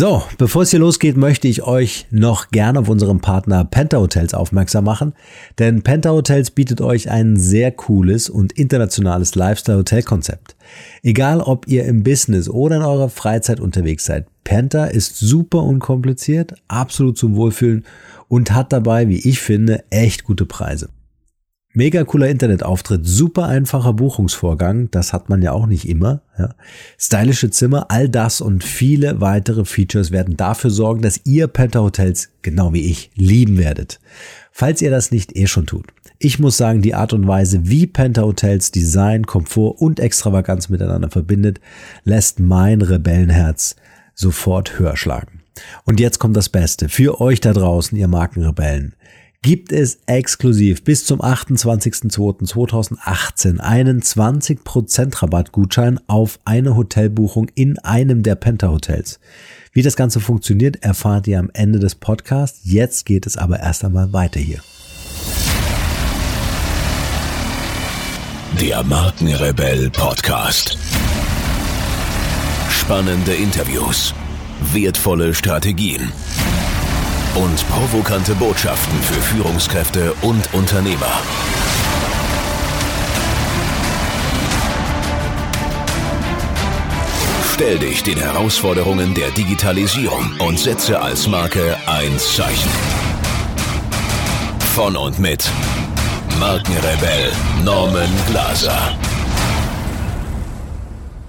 So, bevor es hier losgeht, möchte ich euch noch gerne auf unseren Partner Penta Hotels aufmerksam machen, denn Penta Hotels bietet euch ein sehr cooles und internationales Lifestyle-Hotel-Konzept. Egal, ob ihr im Business oder in eurer Freizeit unterwegs seid, Penta ist super unkompliziert, absolut zum Wohlfühlen und hat dabei, wie ich finde, echt gute Preise. Mega cooler Internetauftritt, super einfacher Buchungsvorgang, das hat man ja auch nicht immer. Ja. Stylische Zimmer, all das und viele weitere Features werden dafür sorgen, dass ihr Penta Hotels, genau wie ich, lieben werdet. Falls ihr das nicht eh schon tut. Ich muss sagen, die Art und Weise, wie Penta Hotels Design, Komfort und Extravaganz miteinander verbindet, lässt mein Rebellenherz sofort höher schlagen. Und jetzt kommt das Beste. Für euch da draußen, ihr Markenrebellen gibt es exklusiv bis zum 28.02.2018 einen 20% Rabattgutschein auf eine Hotelbuchung in einem der Penta Hotels. Wie das Ganze funktioniert, erfahrt ihr am Ende des Podcasts. Jetzt geht es aber erst einmal weiter hier. Der Markenrebell Podcast. Spannende Interviews, wertvolle Strategien und provokante Botschaften für Führungskräfte und Unternehmer. Stell dich den Herausforderungen der Digitalisierung und setze als Marke ein Zeichen. Von und mit Markenrebell Norman Glaser.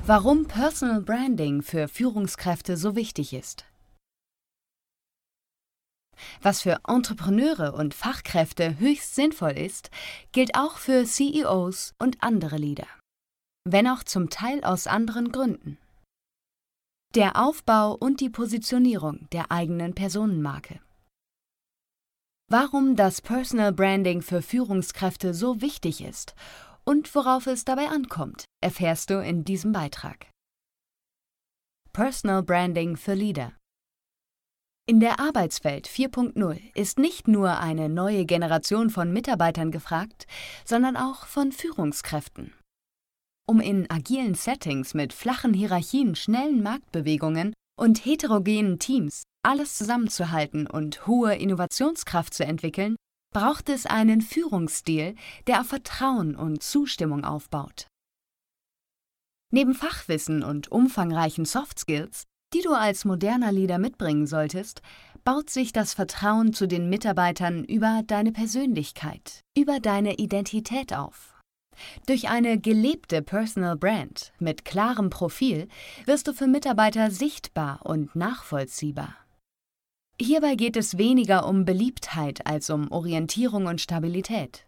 Warum Personal Branding für Führungskräfte so wichtig ist. Was für Entrepreneure und Fachkräfte höchst sinnvoll ist, gilt auch für CEOs und andere Leader. Wenn auch zum Teil aus anderen Gründen. Der Aufbau und die Positionierung der eigenen Personenmarke. Warum das Personal Branding für Führungskräfte so wichtig ist und worauf es dabei ankommt, erfährst du in diesem Beitrag. Personal Branding für Leader. In der Arbeitswelt 4.0 ist nicht nur eine neue Generation von Mitarbeitern gefragt, sondern auch von Führungskräften. Um in agilen Settings mit flachen Hierarchien, schnellen Marktbewegungen und heterogenen Teams alles zusammenzuhalten und hohe Innovationskraft zu entwickeln, braucht es einen Führungsstil, der auf Vertrauen und Zustimmung aufbaut. Neben Fachwissen und umfangreichen Soft Skills die du als moderner Leader mitbringen solltest, baut sich das Vertrauen zu den Mitarbeitern über deine Persönlichkeit, über deine Identität auf. Durch eine gelebte Personal Brand mit klarem Profil wirst du für Mitarbeiter sichtbar und nachvollziehbar. Hierbei geht es weniger um Beliebtheit als um Orientierung und Stabilität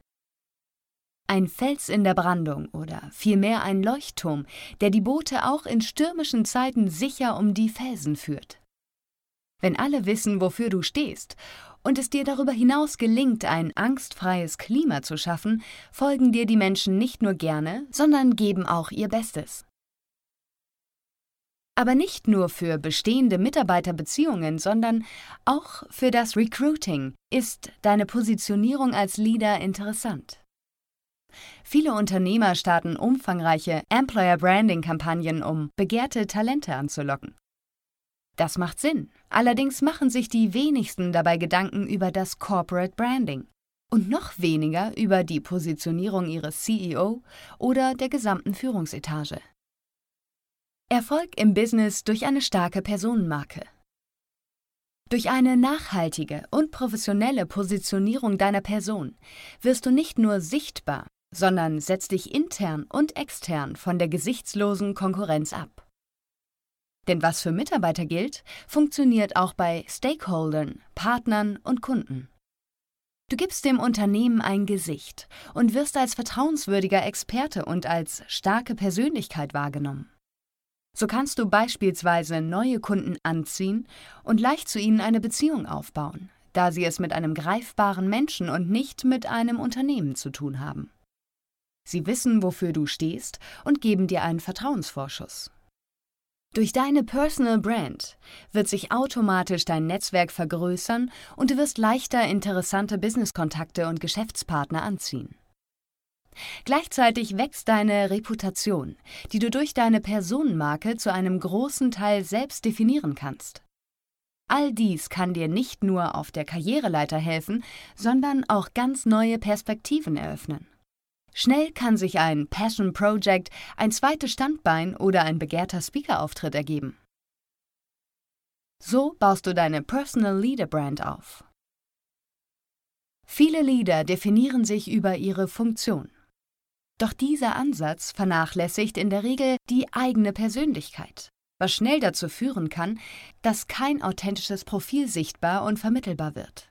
ein Fels in der Brandung oder vielmehr ein Leuchtturm, der die Boote auch in stürmischen Zeiten sicher um die Felsen führt. Wenn alle wissen, wofür du stehst, und es dir darüber hinaus gelingt, ein angstfreies Klima zu schaffen, folgen dir die Menschen nicht nur gerne, sondern geben auch ihr Bestes. Aber nicht nur für bestehende Mitarbeiterbeziehungen, sondern auch für das Recruiting ist deine Positionierung als Leader interessant. Viele Unternehmer starten umfangreiche Employer Branding Kampagnen, um begehrte Talente anzulocken. Das macht Sinn. Allerdings machen sich die wenigsten dabei Gedanken über das Corporate Branding und noch weniger über die Positionierung ihres CEO oder der gesamten Führungsetage. Erfolg im Business durch eine starke Personenmarke. Durch eine nachhaltige und professionelle Positionierung deiner Person wirst du nicht nur sichtbar, sondern setz dich intern und extern von der gesichtslosen Konkurrenz ab. Denn was für Mitarbeiter gilt, funktioniert auch bei Stakeholdern, Partnern und Kunden. Du gibst dem Unternehmen ein Gesicht und wirst als vertrauenswürdiger Experte und als starke Persönlichkeit wahrgenommen. So kannst du beispielsweise neue Kunden anziehen und leicht zu ihnen eine Beziehung aufbauen, da sie es mit einem greifbaren Menschen und nicht mit einem Unternehmen zu tun haben. Sie wissen, wofür du stehst und geben dir einen Vertrauensvorschuss. Durch deine Personal Brand wird sich automatisch dein Netzwerk vergrößern und du wirst leichter interessante Businesskontakte und Geschäftspartner anziehen. Gleichzeitig wächst deine Reputation, die du durch deine Personenmarke zu einem großen Teil selbst definieren kannst. All dies kann dir nicht nur auf der Karriereleiter helfen, sondern auch ganz neue Perspektiven eröffnen. Schnell kann sich ein Passion Project, ein zweites Standbein oder ein begehrter Speaker-Auftritt ergeben. So baust du deine Personal Leader Brand auf. Viele Leader definieren sich über ihre Funktion. Doch dieser Ansatz vernachlässigt in der Regel die eigene Persönlichkeit, was schnell dazu führen kann, dass kein authentisches Profil sichtbar und vermittelbar wird.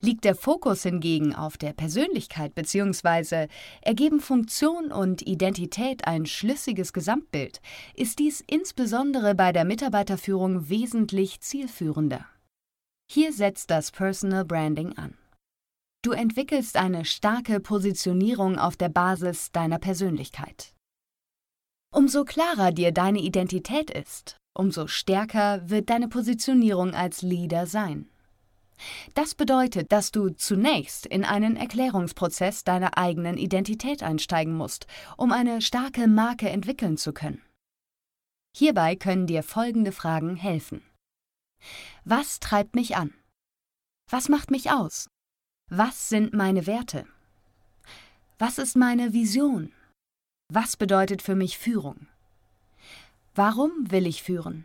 Liegt der Fokus hingegen auf der Persönlichkeit bzw. ergeben Funktion und Identität ein schlüssiges Gesamtbild, ist dies insbesondere bei der Mitarbeiterführung wesentlich zielführender. Hier setzt das Personal Branding an. Du entwickelst eine starke Positionierung auf der Basis deiner Persönlichkeit. Umso klarer dir deine Identität ist, umso stärker wird deine Positionierung als Leader sein. Das bedeutet, dass du zunächst in einen Erklärungsprozess deiner eigenen Identität einsteigen musst, um eine starke Marke entwickeln zu können. Hierbei können dir folgende Fragen helfen. Was treibt mich an? Was macht mich aus? Was sind meine Werte? Was ist meine Vision? Was bedeutet für mich Führung? Warum will ich führen?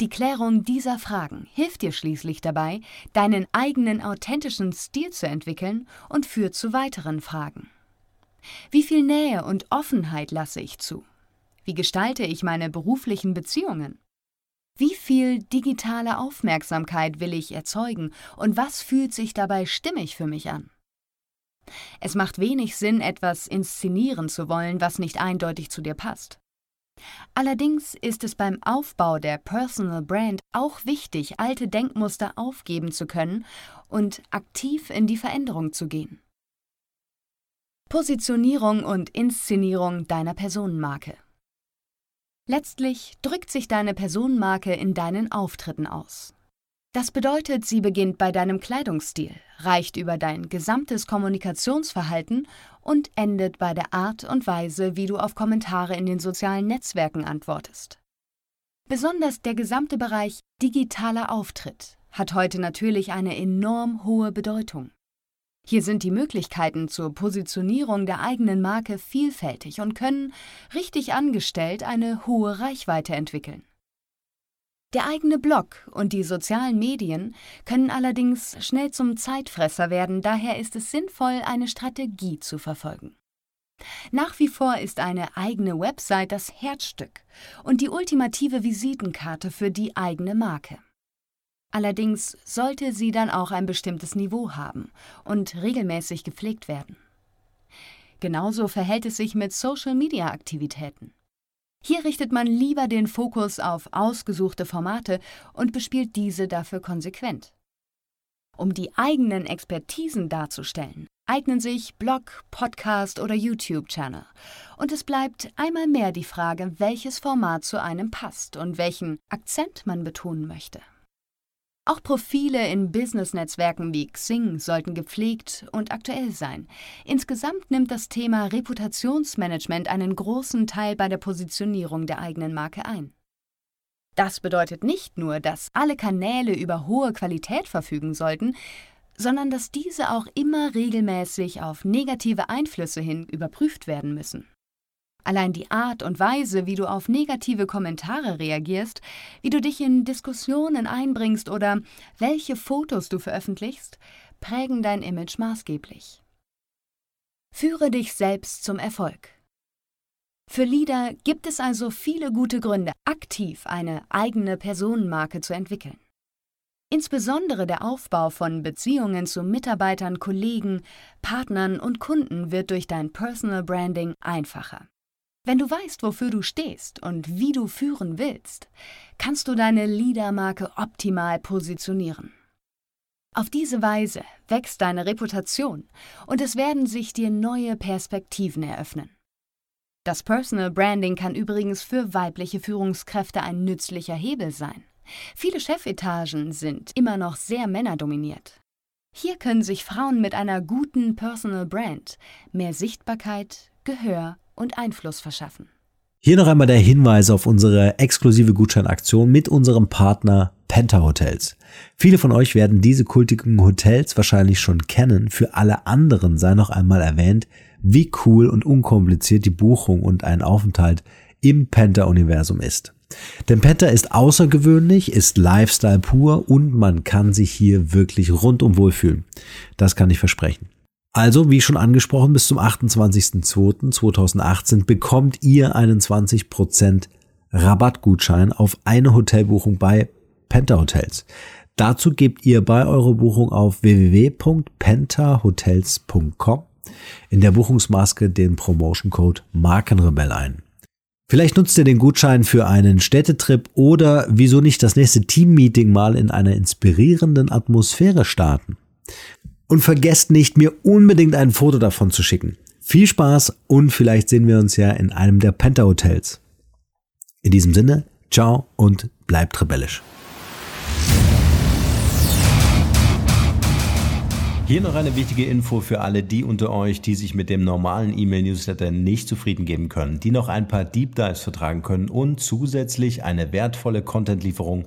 Die Klärung dieser Fragen hilft dir schließlich dabei, deinen eigenen authentischen Stil zu entwickeln und führt zu weiteren Fragen. Wie viel Nähe und Offenheit lasse ich zu? Wie gestalte ich meine beruflichen Beziehungen? Wie viel digitale Aufmerksamkeit will ich erzeugen und was fühlt sich dabei stimmig für mich an? Es macht wenig Sinn, etwas inszenieren zu wollen, was nicht eindeutig zu dir passt. Allerdings ist es beim Aufbau der Personal Brand auch wichtig, alte Denkmuster aufgeben zu können und aktiv in die Veränderung zu gehen. Positionierung und Inszenierung deiner Personenmarke. Letztlich drückt sich deine Personenmarke in deinen Auftritten aus. Das bedeutet, sie beginnt bei deinem Kleidungsstil, reicht über dein gesamtes Kommunikationsverhalten und endet bei der Art und Weise, wie du auf Kommentare in den sozialen Netzwerken antwortest. Besonders der gesamte Bereich digitaler Auftritt hat heute natürlich eine enorm hohe Bedeutung. Hier sind die Möglichkeiten zur Positionierung der eigenen Marke vielfältig und können, richtig angestellt, eine hohe Reichweite entwickeln. Der eigene Blog und die sozialen Medien können allerdings schnell zum Zeitfresser werden, daher ist es sinnvoll, eine Strategie zu verfolgen. Nach wie vor ist eine eigene Website das Herzstück und die ultimative Visitenkarte für die eigene Marke. Allerdings sollte sie dann auch ein bestimmtes Niveau haben und regelmäßig gepflegt werden. Genauso verhält es sich mit Social-Media-Aktivitäten. Hier richtet man lieber den Fokus auf ausgesuchte Formate und bespielt diese dafür konsequent. Um die eigenen Expertisen darzustellen, eignen sich Blog, Podcast oder YouTube-Channel. Und es bleibt einmal mehr die Frage, welches Format zu einem passt und welchen Akzent man betonen möchte. Auch Profile in Business-Netzwerken wie Xing sollten gepflegt und aktuell sein. Insgesamt nimmt das Thema Reputationsmanagement einen großen Teil bei der Positionierung der eigenen Marke ein. Das bedeutet nicht nur, dass alle Kanäle über hohe Qualität verfügen sollten, sondern dass diese auch immer regelmäßig auf negative Einflüsse hin überprüft werden müssen. Allein die Art und Weise, wie du auf negative Kommentare reagierst, wie du dich in Diskussionen einbringst oder welche Fotos du veröffentlichst, prägen dein Image maßgeblich. Führe dich selbst zum Erfolg. Für Leader gibt es also viele gute Gründe, aktiv eine eigene Personenmarke zu entwickeln. Insbesondere der Aufbau von Beziehungen zu Mitarbeitern, Kollegen, Partnern und Kunden wird durch dein Personal Branding einfacher. Wenn du weißt, wofür du stehst und wie du führen willst, kannst du deine Leadermarke optimal positionieren. Auf diese Weise wächst deine Reputation und es werden sich dir neue Perspektiven eröffnen. Das Personal Branding kann übrigens für weibliche Führungskräfte ein nützlicher Hebel sein. Viele Chefetagen sind immer noch sehr männerdominiert. Hier können sich Frauen mit einer guten Personal Brand mehr Sichtbarkeit, Gehör und Einfluss verschaffen. Hier noch einmal der Hinweis auf unsere exklusive Gutscheinaktion mit unserem Partner Penta Hotels. Viele von euch werden diese kultigen Hotels wahrscheinlich schon kennen. Für alle anderen sei noch einmal erwähnt, wie cool und unkompliziert die Buchung und ein Aufenthalt im Penta-Universum ist. Denn Penta ist außergewöhnlich, ist Lifestyle pur und man kann sich hier wirklich rundum wohlfühlen. Das kann ich versprechen. Also, wie schon angesprochen, bis zum 28.02.2018 bekommt ihr einen 20% Rabattgutschein auf eine Hotelbuchung bei Penta Hotels. Dazu gebt ihr bei eurer Buchung auf www.pentahotels.com in der Buchungsmaske den Promotion Code Markenrebell ein. Vielleicht nutzt ihr den Gutschein für einen Städtetrip oder wieso nicht das nächste Teammeeting mal in einer inspirierenden Atmosphäre starten. Und vergesst nicht, mir unbedingt ein Foto davon zu schicken. Viel Spaß und vielleicht sehen wir uns ja in einem der Penta Hotels. In diesem Sinne, ciao und bleibt rebellisch. Hier noch eine wichtige Info für alle die unter euch, die sich mit dem normalen E-Mail-Newsletter nicht zufrieden geben können, die noch ein paar Deep Dives vertragen können und zusätzlich eine wertvolle Content-Lieferung